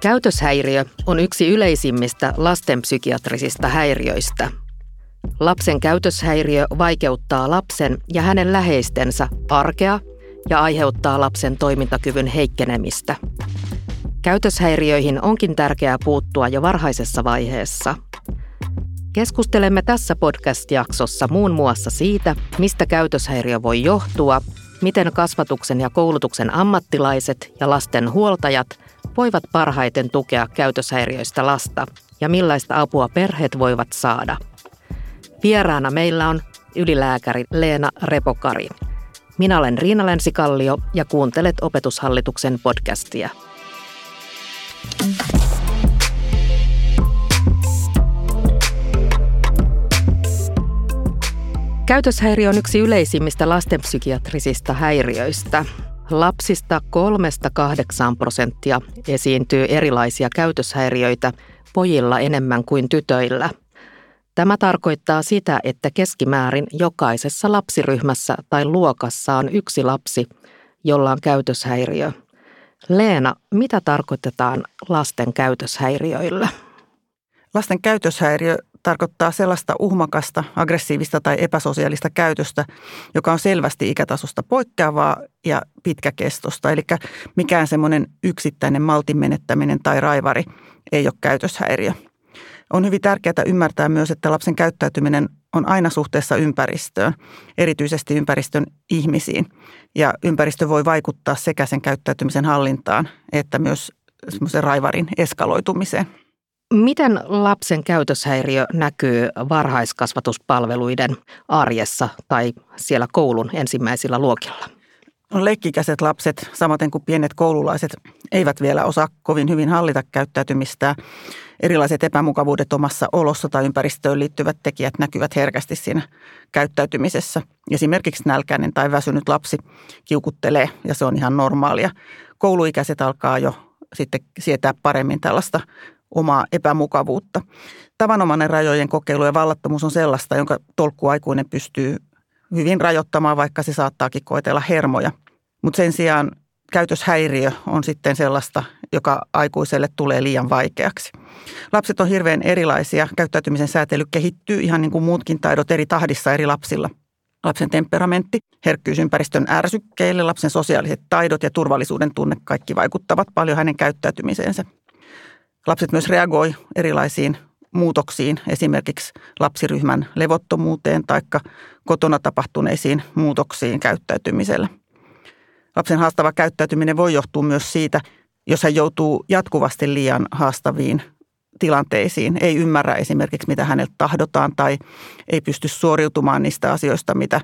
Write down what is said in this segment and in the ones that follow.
Käytöshäiriö on yksi yleisimmistä lastenpsykiatrisista häiriöistä. Lapsen käytöshäiriö vaikeuttaa lapsen ja hänen läheistensä arkea ja aiheuttaa lapsen toimintakyvyn heikkenemistä. Käytöshäiriöihin onkin tärkeää puuttua jo varhaisessa vaiheessa. Keskustelemme tässä podcast-jaksossa muun muassa siitä, mistä käytöshäiriö voi johtua, miten kasvatuksen ja koulutuksen ammattilaiset ja lasten huoltajat voivat parhaiten tukea käytöshäiriöistä lasta ja millaista apua perheet voivat saada. Vieraana meillä on ylilääkäri Leena Repokari. Minä olen Riina Länsikallio ja kuuntelet Opetushallituksen podcastia. Käytöshäiriö on yksi yleisimmistä lastenpsykiatrisista häiriöistä. Lapsista kolmesta kahdeksaan prosenttia esiintyy erilaisia käytöshäiriöitä pojilla enemmän kuin tytöillä. Tämä tarkoittaa sitä, että keskimäärin jokaisessa lapsiryhmässä tai luokassa on yksi lapsi, jolla on käytöshäiriö. Leena, mitä tarkoitetaan lasten käytöshäiriöillä? Lasten käytöshäiriö tarkoittaa sellaista uhmakasta, aggressiivista tai epäsosiaalista käytöstä, joka on selvästi ikätasosta poikkeavaa ja pitkäkestosta. Eli mikään semmoinen yksittäinen maltin menettäminen tai raivari ei ole käytöshäiriö. On hyvin tärkeää ymmärtää myös, että lapsen käyttäytyminen on aina suhteessa ympäristöön, erityisesti ympäristön ihmisiin. Ja ympäristö voi vaikuttaa sekä sen käyttäytymisen hallintaan että myös semmoisen raivarin eskaloitumiseen. Miten lapsen käytöshäiriö näkyy varhaiskasvatuspalveluiden arjessa tai siellä koulun ensimmäisillä luokilla? Leikkikäiset lapset, samaten kuin pienet koululaiset, eivät vielä osaa kovin hyvin hallita käyttäytymistään. Erilaiset epämukavuudet omassa olossa tai ympäristöön liittyvät tekijät näkyvät herkästi siinä käyttäytymisessä. Esimerkiksi nälkäinen tai väsynyt lapsi kiukuttelee ja se on ihan normaalia. Kouluikäiset alkaa jo sitten sietää paremmin tällaista omaa epämukavuutta. Tavanomainen rajojen kokeilu ja vallattomuus on sellaista, jonka tolkkuaikuinen pystyy hyvin rajoittamaan, vaikka se saattaakin koetella hermoja. Mutta sen sijaan käytöshäiriö on sitten sellaista, joka aikuiselle tulee liian vaikeaksi. Lapset on hirveän erilaisia. Käyttäytymisen säätely kehittyy ihan niin kuin muutkin taidot eri tahdissa eri lapsilla. Lapsen temperamentti, herkkyys ympäristön ärsykkeille, lapsen sosiaaliset taidot ja turvallisuuden tunne kaikki vaikuttavat paljon hänen käyttäytymiseensä. Lapset myös reagoi erilaisiin muutoksiin, esimerkiksi lapsiryhmän levottomuuteen tai kotona tapahtuneisiin muutoksiin käyttäytymisellä. Lapsen haastava käyttäytyminen voi johtua myös siitä, jos hän joutuu jatkuvasti liian haastaviin tilanteisiin, ei ymmärrä esimerkiksi mitä häneltä tahdotaan tai ei pysty suoriutumaan niistä asioista, mitä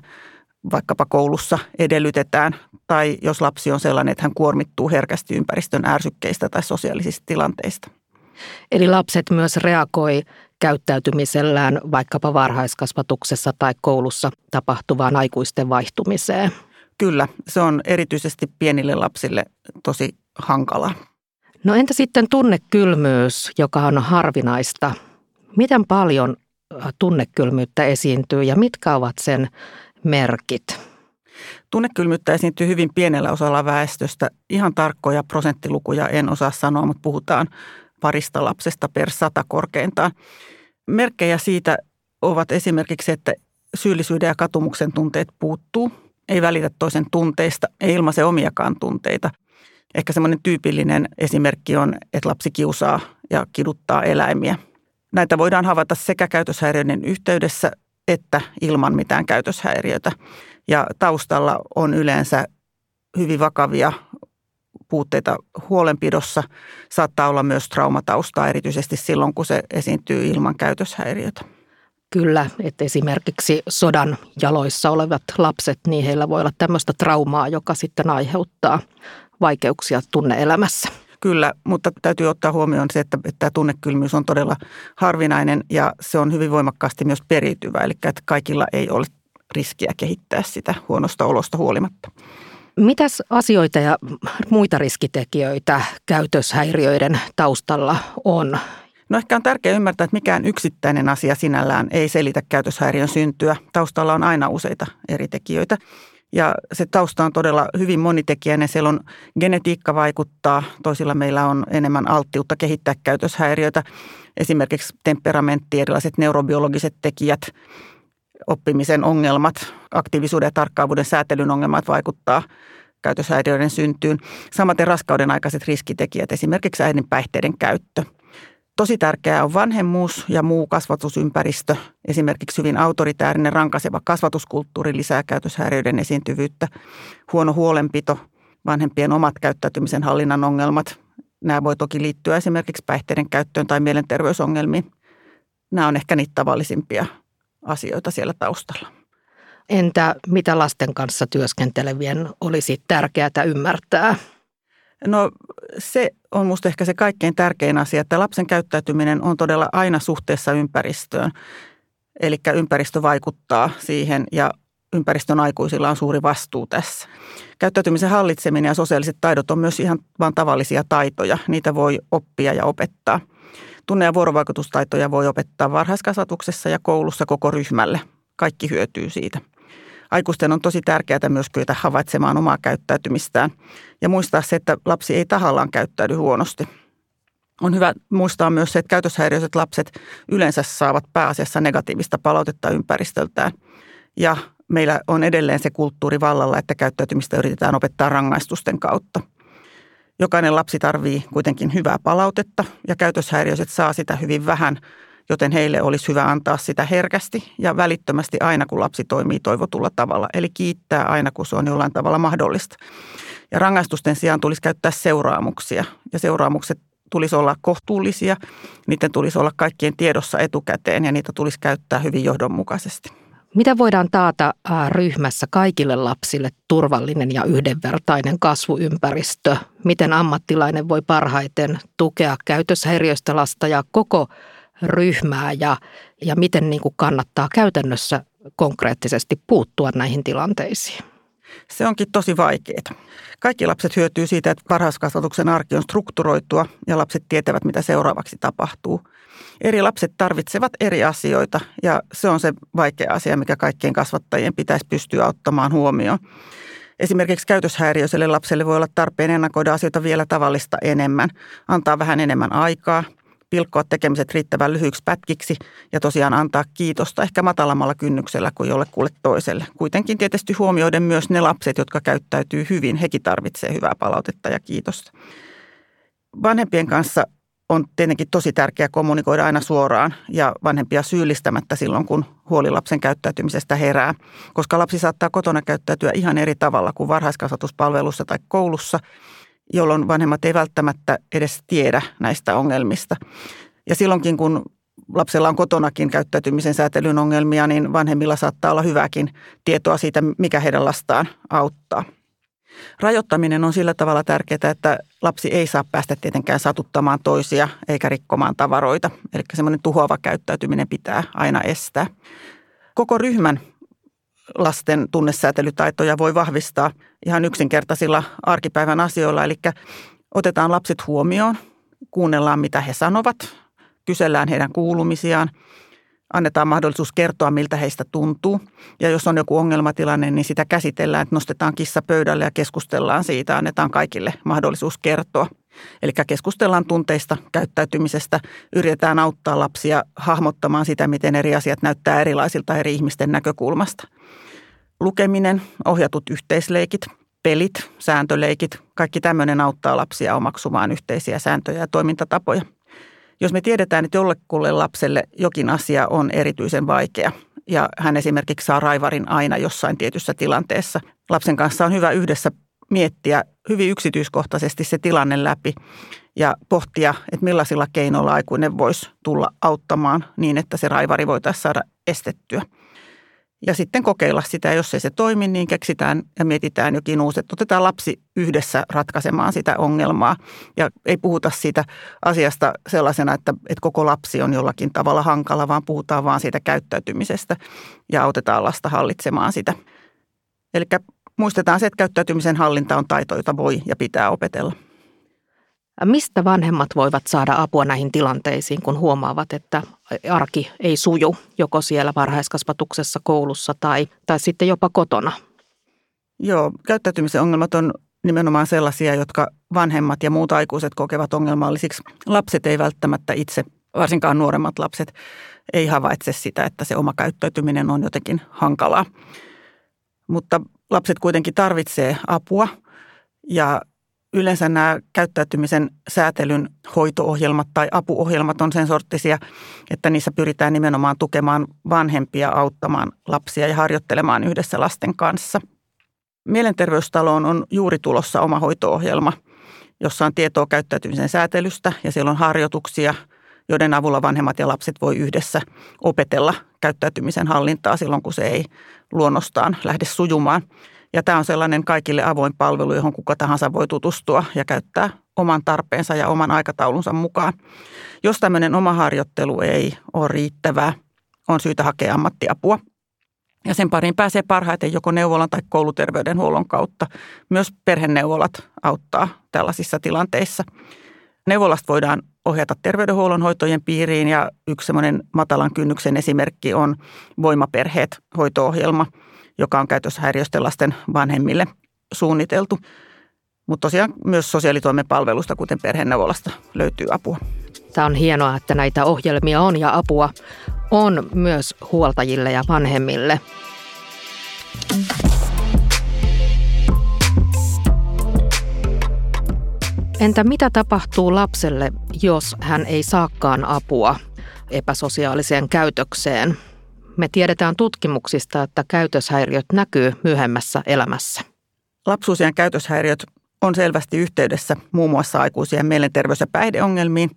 vaikkapa koulussa edellytetään, tai jos lapsi on sellainen, että hän kuormittuu herkästi ympäristön ärsykkeistä tai sosiaalisista tilanteista. Eli lapset myös reagoi käyttäytymisellään vaikkapa varhaiskasvatuksessa tai koulussa tapahtuvaan aikuisten vaihtumiseen. Kyllä, se on erityisesti pienille lapsille tosi hankalaa. No entä sitten tunnekylmyys, joka on harvinaista? Miten paljon äh, tunnekylmyyttä esiintyy ja mitkä ovat sen merkit? Tunnekylmyyttä esiintyy hyvin pienellä osalla väestöstä. Ihan tarkkoja prosenttilukuja en osaa sanoa, mutta puhutaan parista lapsesta per sata korkeintaan. Merkkejä siitä ovat esimerkiksi, että syyllisyyden ja katumuksen tunteet puuttuu, ei välitä toisen tunteista, ei ilmaise omiakaan tunteita. Ehkä semmoinen tyypillinen esimerkki on, että lapsi kiusaa ja kiduttaa eläimiä. Näitä voidaan havaita sekä käytöshäiriöiden yhteydessä että ilman mitään käytöshäiriötä. Ja taustalla on yleensä hyvin vakavia puutteita huolenpidossa. Saattaa olla myös traumataustaa, erityisesti silloin, kun se esiintyy ilman käytöshäiriötä. Kyllä, että esimerkiksi sodan jaloissa olevat lapset, niin heillä voi olla tämmöistä traumaa, joka sitten aiheuttaa vaikeuksia tunneelämässä. Kyllä, mutta täytyy ottaa huomioon se, että, että tämä tunnekylmyys on todella harvinainen ja se on hyvin voimakkaasti myös periytyvä, eli että kaikilla ei ole riskiä kehittää sitä huonosta olosta huolimatta. Mitäs asioita ja muita riskitekijöitä käytöshäiriöiden taustalla on? No ehkä on tärkeää ymmärtää, että mikään yksittäinen asia sinällään ei selitä käytöshäiriön syntyä. Taustalla on aina useita eri tekijöitä. Ja se tausta on todella hyvin monitekijäinen. Siellä on genetiikka vaikuttaa, toisilla meillä on enemmän alttiutta kehittää käytöshäiriöitä. Esimerkiksi temperamentti, erilaiset neurobiologiset tekijät, oppimisen ongelmat, aktiivisuuden ja tarkkaavuuden säätelyn ongelmat vaikuttaa käytöshäiriöiden syntyyn. Samaten raskauden aikaiset riskitekijät, esimerkiksi äidin päihteiden käyttö – Tosi tärkeää on vanhemmuus ja muu kasvatusympäristö. Esimerkiksi hyvin autoritäärinen rankaseva kasvatuskulttuuri lisää käytöshäiriöiden esiintyvyyttä. Huono huolenpito, vanhempien omat käyttäytymisen hallinnan ongelmat. Nämä voi toki liittyä esimerkiksi päihteiden käyttöön tai mielenterveysongelmiin. Nämä on ehkä niitä tavallisimpia asioita siellä taustalla. Entä mitä lasten kanssa työskentelevien olisi tärkeää ymmärtää? No se on minusta ehkä se kaikkein tärkein asia, että lapsen käyttäytyminen on todella aina suhteessa ympäristöön. Eli ympäristö vaikuttaa siihen ja ympäristön aikuisilla on suuri vastuu tässä. Käyttäytymisen hallitseminen ja sosiaaliset taidot on myös ihan vain tavallisia taitoja. Niitä voi oppia ja opettaa. Tunne- ja vuorovaikutustaitoja voi opettaa varhaiskasvatuksessa ja koulussa koko ryhmälle. Kaikki hyötyy siitä. Aikuisten on tosi tärkeää myös kyetä havaitsemaan omaa käyttäytymistään ja muistaa se, että lapsi ei tahallaan käyttäydy huonosti. On hyvä muistaa myös se, että käytöshäiriöiset lapset yleensä saavat pääasiassa negatiivista palautetta ympäristöltään. Ja meillä on edelleen se kulttuuri vallalla, että käyttäytymistä yritetään opettaa rangaistusten kautta. Jokainen lapsi tarvii kuitenkin hyvää palautetta ja käytöshäiriöiset saa sitä hyvin vähän – joten heille olisi hyvä antaa sitä herkästi ja välittömästi aina, kun lapsi toimii toivotulla tavalla. Eli kiittää aina, kun se on jollain tavalla mahdollista. Ja rangaistusten sijaan tulisi käyttää seuraamuksia ja seuraamukset tulisi olla kohtuullisia, niiden tulisi olla kaikkien tiedossa etukäteen ja niitä tulisi käyttää hyvin johdonmukaisesti. Mitä voidaan taata ryhmässä kaikille lapsille turvallinen ja yhdenvertainen kasvuympäristö? Miten ammattilainen voi parhaiten tukea käytöshäiriöistä lasta ja koko ryhmää ja, ja miten niin kuin kannattaa käytännössä konkreettisesti puuttua näihin tilanteisiin? Se onkin tosi vaikeaa. Kaikki lapset hyötyy siitä, että varhaiskasvatuksen arki on strukturoitua ja lapset tietävät, mitä seuraavaksi tapahtuu. Eri lapset tarvitsevat eri asioita ja se on se vaikea asia, mikä kaikkien kasvattajien pitäisi pystyä ottamaan huomioon. Esimerkiksi käytöshäiriöiselle lapselle voi olla tarpeen ennakoida asioita vielä tavallista enemmän, antaa vähän enemmän aikaa – pilkkoa tekemiset riittävän lyhyiksi pätkiksi ja tosiaan antaa kiitosta ehkä matalammalla kynnyksellä kuin jollekulle toiselle. Kuitenkin tietysti huomioiden myös ne lapset, jotka käyttäytyy hyvin, hekin tarvitsee hyvää palautetta ja kiitosta. Vanhempien kanssa on tietenkin tosi tärkeää kommunikoida aina suoraan ja vanhempia syyllistämättä silloin, kun huoli lapsen käyttäytymisestä herää, koska lapsi saattaa kotona käyttäytyä ihan eri tavalla kuin varhaiskasvatuspalvelussa tai koulussa – jolloin vanhemmat ei välttämättä edes tiedä näistä ongelmista. Ja silloinkin, kun lapsella on kotonakin käyttäytymisen säätelyn ongelmia, niin vanhemmilla saattaa olla hyväkin tietoa siitä, mikä heidän lastaan auttaa. Rajoittaminen on sillä tavalla tärkeää, että lapsi ei saa päästä tietenkään satuttamaan toisia eikä rikkomaan tavaroita. Eli semmoinen tuhoava käyttäytyminen pitää aina estää. Koko ryhmän lasten tunnesäätelytaitoja voi vahvistaa ihan yksinkertaisilla arkipäivän asioilla. Eli otetaan lapset huomioon, kuunnellaan mitä he sanovat, kysellään heidän kuulumisiaan, annetaan mahdollisuus kertoa, miltä heistä tuntuu. Ja jos on joku ongelmatilanne, niin sitä käsitellään, että nostetaan kissa pöydälle ja keskustellaan siitä, annetaan kaikille mahdollisuus kertoa. Eli keskustellaan tunteista, käyttäytymisestä, yritetään auttaa lapsia hahmottamaan sitä, miten eri asiat näyttää erilaisilta eri ihmisten näkökulmasta. Lukeminen, ohjatut yhteisleikit, pelit, sääntöleikit, kaikki tämmöinen auttaa lapsia omaksumaan yhteisiä sääntöjä ja toimintatapoja. Jos me tiedetään, että jollekulle lapselle jokin asia on erityisen vaikea ja hän esimerkiksi saa raivarin aina jossain tietyssä tilanteessa, lapsen kanssa on hyvä yhdessä miettiä hyvin yksityiskohtaisesti se tilanne läpi ja pohtia, että millaisilla keinoilla aikuinen voisi tulla auttamaan niin, että se raivari voitaisiin saada estettyä. Ja sitten kokeilla sitä, jos ei se toimi, niin keksitään ja mietitään jokin uusi. Että otetaan lapsi yhdessä ratkaisemaan sitä ongelmaa ja ei puhuta siitä asiasta sellaisena, että, että koko lapsi on jollakin tavalla hankala, vaan puhutaan vaan siitä käyttäytymisestä ja autetaan lasta hallitsemaan sitä. Eli muistetaan se, että käyttäytymisen hallinta on taito, jota voi ja pitää opetella. Mistä vanhemmat voivat saada apua näihin tilanteisiin, kun huomaavat, että arki ei suju joko siellä varhaiskasvatuksessa, koulussa tai, tai sitten jopa kotona? Joo, käyttäytymisen ongelmat on nimenomaan sellaisia, jotka vanhemmat ja muut aikuiset kokevat ongelmallisiksi. Lapset ei välttämättä itse, varsinkaan nuoremmat lapset, ei havaitse sitä, että se oma käyttäytyminen on jotenkin hankalaa. Mutta lapset kuitenkin tarvitsee apua ja yleensä nämä käyttäytymisen säätelyn hoitoohjelmat tai apuohjelmat on sen sorttisia, että niissä pyritään nimenomaan tukemaan vanhempia auttamaan lapsia ja harjoittelemaan yhdessä lasten kanssa. Mielenterveystaloon on juuri tulossa oma hoitoohjelma, jossa on tietoa käyttäytymisen säätelystä ja siellä on harjoituksia, joiden avulla vanhemmat ja lapset voi yhdessä opetella käyttäytymisen hallintaa silloin, kun se ei luonnostaan lähde sujumaan – ja tämä on sellainen kaikille avoin palvelu, johon kuka tahansa voi tutustua ja käyttää oman tarpeensa ja oman aikataulunsa mukaan. Jos tämmöinen oma harjoittelu ei ole riittävää, on syytä hakea ammattiapua. Ja sen pariin pääsee parhaiten joko neuvolan tai kouluterveydenhuollon kautta. Myös perheneuvolat auttaa tällaisissa tilanteissa. Neuvolasta voidaan ohjata terveydenhuollon hoitojen piiriin ja yksi semmoinen matalan kynnyksen esimerkki on Voimaperheet hoitoohjelma – joka on käytöshäiriöisten lasten vanhemmille suunniteltu. Mutta tosiaan myös sosiaalitoimen palvelusta, kuten perheneuvolasta, löytyy apua. Tämä on hienoa, että näitä ohjelmia on ja apua on myös huoltajille ja vanhemmille. Entä mitä tapahtuu lapselle, jos hän ei saakaan apua epäsosiaaliseen käytökseen? Me tiedetään tutkimuksista, että käytöshäiriöt näkyy myöhemmässä elämässä. Lapsuusien käytöshäiriöt on selvästi yhteydessä muun muassa aikuisien mielenterveys- ja päihdeongelmiin,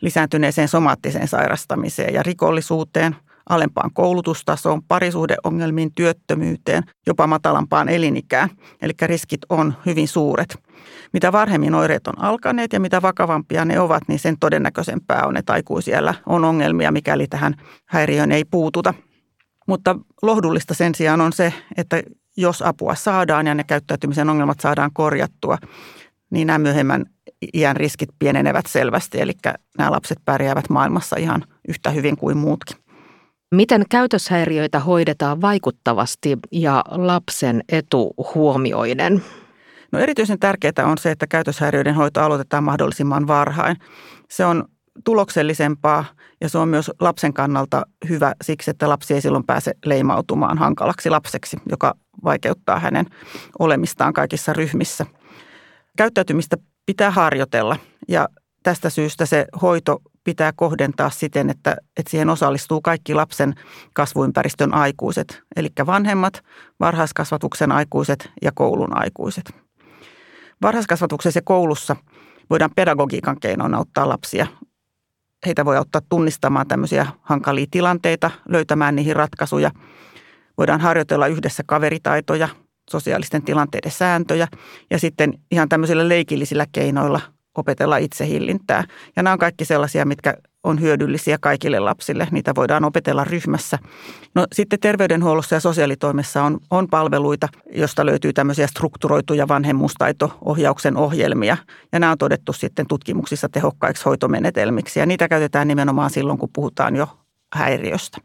lisääntyneeseen somaattiseen sairastamiseen ja rikollisuuteen, alempaan koulutustasoon, parisuhdeongelmiin, työttömyyteen, jopa matalampaan elinikään. Eli riskit on hyvin suuret. Mitä varhemmin oireet on alkaneet ja mitä vakavampia ne ovat, niin sen todennäköisempää on, että aikuisiellä on ongelmia, mikäli tähän häiriöön ei puututa. Mutta lohdullista sen sijaan on se, että jos apua saadaan ja ne käyttäytymisen ongelmat saadaan korjattua, niin nämä myöhemmän iän riskit pienenevät selvästi. Eli nämä lapset pärjäävät maailmassa ihan yhtä hyvin kuin muutkin. Miten käytöshäiriöitä hoidetaan vaikuttavasti ja lapsen etu huomioiden? No erityisen tärkeää on se, että käytöshäiriöiden hoito aloitetaan mahdollisimman varhain. Se on tuloksellisempaa ja se on myös lapsen kannalta hyvä siksi, että lapsi ei silloin pääse leimautumaan hankalaksi lapseksi, joka vaikeuttaa hänen olemistaan kaikissa ryhmissä. Käyttäytymistä pitää harjoitella ja tästä syystä se hoito pitää kohdentaa siten, että, että siihen osallistuu kaikki lapsen kasvuympäristön aikuiset, eli vanhemmat, varhaiskasvatuksen aikuiset ja koulun aikuiset. Varhaiskasvatuksessa ja koulussa voidaan pedagogiikan keinoin auttaa lapsia. Heitä voi auttaa tunnistamaan tämmöisiä hankalia tilanteita, löytämään niihin ratkaisuja. Voidaan harjoitella yhdessä kaveritaitoja, sosiaalisten tilanteiden sääntöjä ja sitten ihan tämmöisillä leikillisillä keinoilla opetella itsehillintää. Ja nämä on kaikki sellaisia, mitkä on hyödyllisiä kaikille lapsille. Niitä voidaan opetella ryhmässä. No sitten terveydenhuollossa ja sosiaalitoimessa on, on palveluita, josta löytyy tämmöisiä strukturoituja vanhemmuustaito-ohjauksen ohjelmia. Ja nämä on todettu sitten tutkimuksissa tehokkaiksi hoitomenetelmiksi. Ja niitä käytetään nimenomaan silloin, kun puhutaan jo häiriöstä.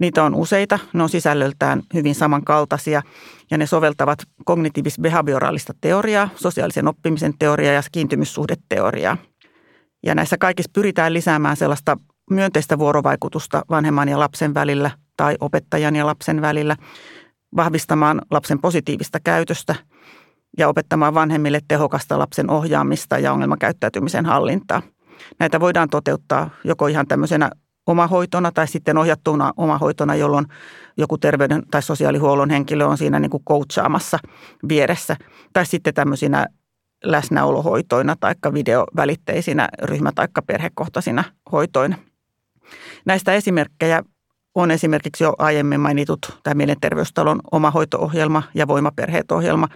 Niitä on useita, ne on sisällöltään hyvin samankaltaisia ja ne soveltavat kognitiivis-behavioraalista teoriaa, sosiaalisen oppimisen teoriaa ja kiintymyssuhdeteoriaa. Ja näissä kaikissa pyritään lisäämään sellaista myönteistä vuorovaikutusta vanhemman ja lapsen välillä tai opettajan ja lapsen välillä, vahvistamaan lapsen positiivista käytöstä ja opettamaan vanhemmille tehokasta lapsen ohjaamista ja ongelmakäyttäytymisen hallintaa. Näitä voidaan toteuttaa joko ihan tämmöisenä omahoitona tai sitten ohjattuna omahoitona, jolloin joku terveyden tai sosiaalihuollon henkilö on siinä niin kuin coachaamassa vieressä. Tai sitten tämmöisinä läsnäolohoitoina tai videovälitteisinä ryhmä- tai perhekohtaisina hoitoina. Näistä esimerkkejä on esimerkiksi jo aiemmin mainitut tämä Mielenterveystalon oma hoito-ohjelma ja Voimaperheet-ohjelma.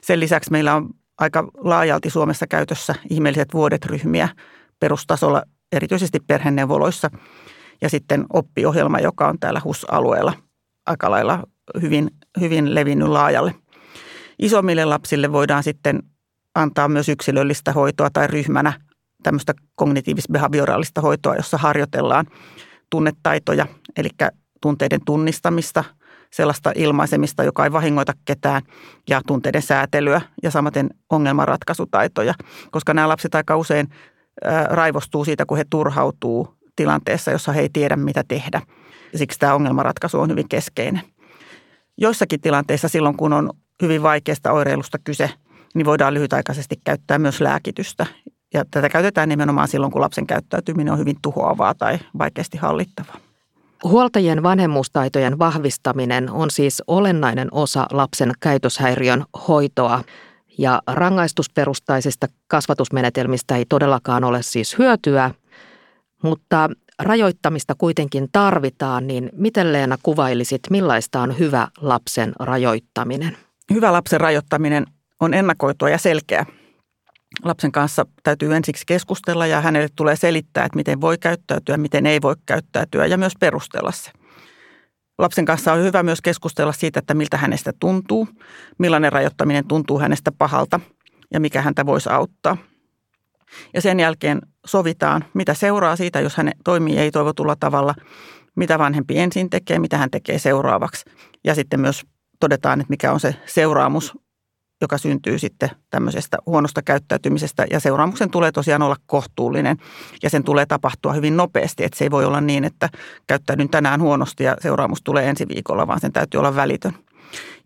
Sen lisäksi meillä on aika laajalti Suomessa käytössä ihmeelliset vuodet-ryhmiä perustasolla, erityisesti perheneuvoloissa. Ja sitten oppiohjelma, joka on täällä HUS-alueella aika lailla hyvin, hyvin levinnyt laajalle. Isommille lapsille voidaan sitten antaa myös yksilöllistä hoitoa tai ryhmänä tämmöistä kognitiivis-behavioraalista hoitoa, jossa harjoitellaan tunnetaitoja, eli tunteiden tunnistamista, sellaista ilmaisemista, joka ei vahingoita ketään ja tunteiden säätelyä ja samaten ongelmanratkaisutaitoja, koska nämä lapset aika usein raivostuu siitä, kun he turhautuu tilanteessa, jossa he ei tiedä, mitä tehdä. Siksi tämä ongelmanratkaisu on hyvin keskeinen. Joissakin tilanteissa silloin, kun on hyvin vaikeasta oireilusta kyse, niin voidaan lyhytaikaisesti käyttää myös lääkitystä. Ja tätä käytetään nimenomaan silloin, kun lapsen käyttäytyminen on hyvin tuhoavaa tai vaikeasti hallittavaa. Huoltajien vanhemmuustaitojen vahvistaminen on siis olennainen osa lapsen käytöshäiriön hoitoa. Ja rangaistusperustaisista kasvatusmenetelmistä ei todellakaan ole siis hyötyä, mutta rajoittamista kuitenkin tarvitaan, niin miten Leena kuvailisit, millaista on hyvä lapsen rajoittaminen? Hyvä lapsen rajoittaminen on ennakoitua ja selkeä. Lapsen kanssa täytyy ensiksi keskustella ja hänelle tulee selittää, että miten voi käyttäytyä, miten ei voi käyttäytyä ja myös perustella se. Lapsen kanssa on hyvä myös keskustella siitä, että miltä hänestä tuntuu, millainen rajoittaminen tuntuu hänestä pahalta ja mikä häntä voisi auttaa. Ja sen jälkeen sovitaan, mitä seuraa siitä, jos hän toimii ei-toivotulla tavalla, mitä vanhempi ensin tekee, mitä hän tekee seuraavaksi. Ja sitten myös todetaan, että mikä on se seuraamus, joka syntyy sitten tämmöisestä huonosta käyttäytymisestä. Ja seuraamuksen tulee tosiaan olla kohtuullinen ja sen tulee tapahtua hyvin nopeasti. Että se ei voi olla niin, että käyttäydyn tänään huonosti ja seuraamus tulee ensi viikolla, vaan sen täytyy olla välitön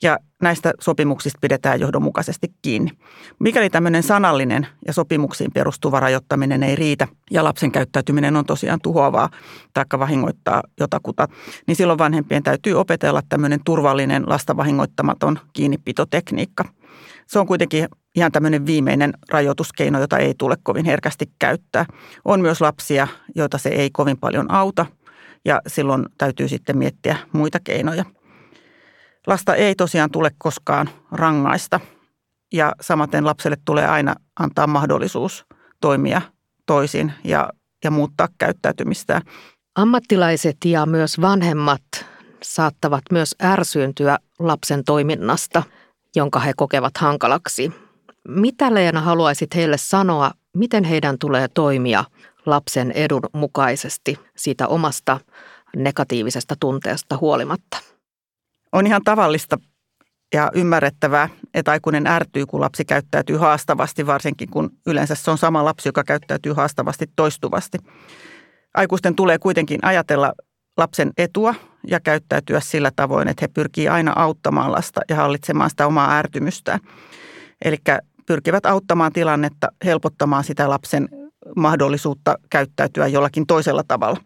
ja näistä sopimuksista pidetään johdonmukaisesti kiinni. Mikäli tämmöinen sanallinen ja sopimuksiin perustuva rajoittaminen ei riitä ja lapsen käyttäytyminen on tosiaan tuhoavaa tai vahingoittaa jotakuta, niin silloin vanhempien täytyy opetella tämmöinen turvallinen lasta vahingoittamaton kiinnipitotekniikka. Se on kuitenkin ihan tämmöinen viimeinen rajoituskeino, jota ei tule kovin herkästi käyttää. On myös lapsia, joita se ei kovin paljon auta ja silloin täytyy sitten miettiä muita keinoja – Lasta ei tosiaan tule koskaan rangaista ja samaten lapselle tulee aina antaa mahdollisuus toimia toisin ja, ja muuttaa käyttäytymistä. Ammattilaiset ja myös vanhemmat saattavat myös ärsyyntyä lapsen toiminnasta, jonka he kokevat hankalaksi. Mitä Leena haluaisit heille sanoa, miten heidän tulee toimia lapsen edun mukaisesti siitä omasta negatiivisesta tunteesta huolimatta? On ihan tavallista ja ymmärrettävää, että aikuinen ärtyy, kun lapsi käyttäytyy haastavasti, varsinkin kun yleensä se on sama lapsi, joka käyttäytyy haastavasti toistuvasti. Aikuisten tulee kuitenkin ajatella lapsen etua ja käyttäytyä sillä tavoin, että he pyrkii aina auttamaan lasta ja hallitsemaan sitä omaa ärtymystään. Eli pyrkivät auttamaan tilannetta, helpottamaan sitä lapsen mahdollisuutta käyttäytyä jollakin toisella tavalla.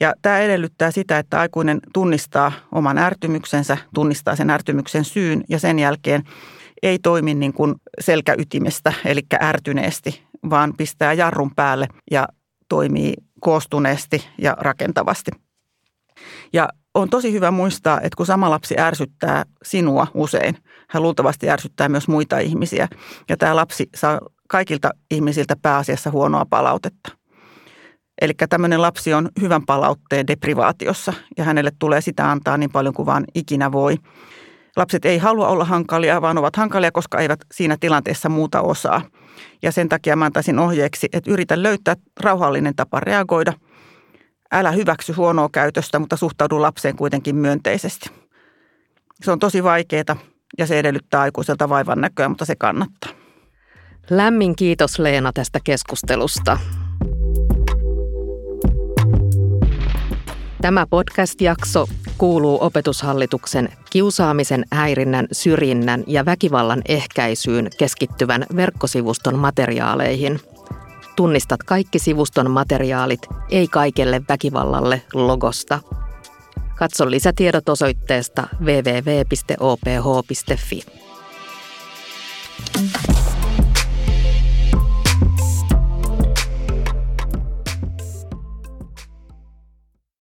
Ja tämä edellyttää sitä, että aikuinen tunnistaa oman ärtymyksensä, tunnistaa sen ärtymyksen syyn ja sen jälkeen ei toimi niin kuin selkäytimestä, eli ärtyneesti, vaan pistää jarrun päälle ja toimii koostuneesti ja rakentavasti. Ja on tosi hyvä muistaa, että kun sama lapsi ärsyttää sinua usein, hän luultavasti ärsyttää myös muita ihmisiä. Ja tämä lapsi saa kaikilta ihmisiltä pääasiassa huonoa palautetta. Eli tämmöinen lapsi on hyvän palautteen deprivaatiossa ja hänelle tulee sitä antaa niin paljon kuin vaan ikinä voi. Lapset ei halua olla hankalia, vaan ovat hankalia, koska eivät siinä tilanteessa muuta osaa. Ja sen takia mä antaisin ohjeeksi, että yritä löytää rauhallinen tapa reagoida. Älä hyväksy huonoa käytöstä, mutta suhtaudu lapseen kuitenkin myönteisesti. Se on tosi vaikeaa ja se edellyttää aikuiselta vaivan näköä, mutta se kannattaa. Lämmin kiitos Leena tästä keskustelusta. Tämä podcast-jakso kuuluu opetushallituksen kiusaamisen, häirinnän, syrjinnän ja väkivallan ehkäisyyn keskittyvän verkkosivuston materiaaleihin. Tunnistat kaikki sivuston materiaalit Ei kaikelle väkivallalle logosta. Katso lisätiedot osoitteesta www.oph.fi. thank you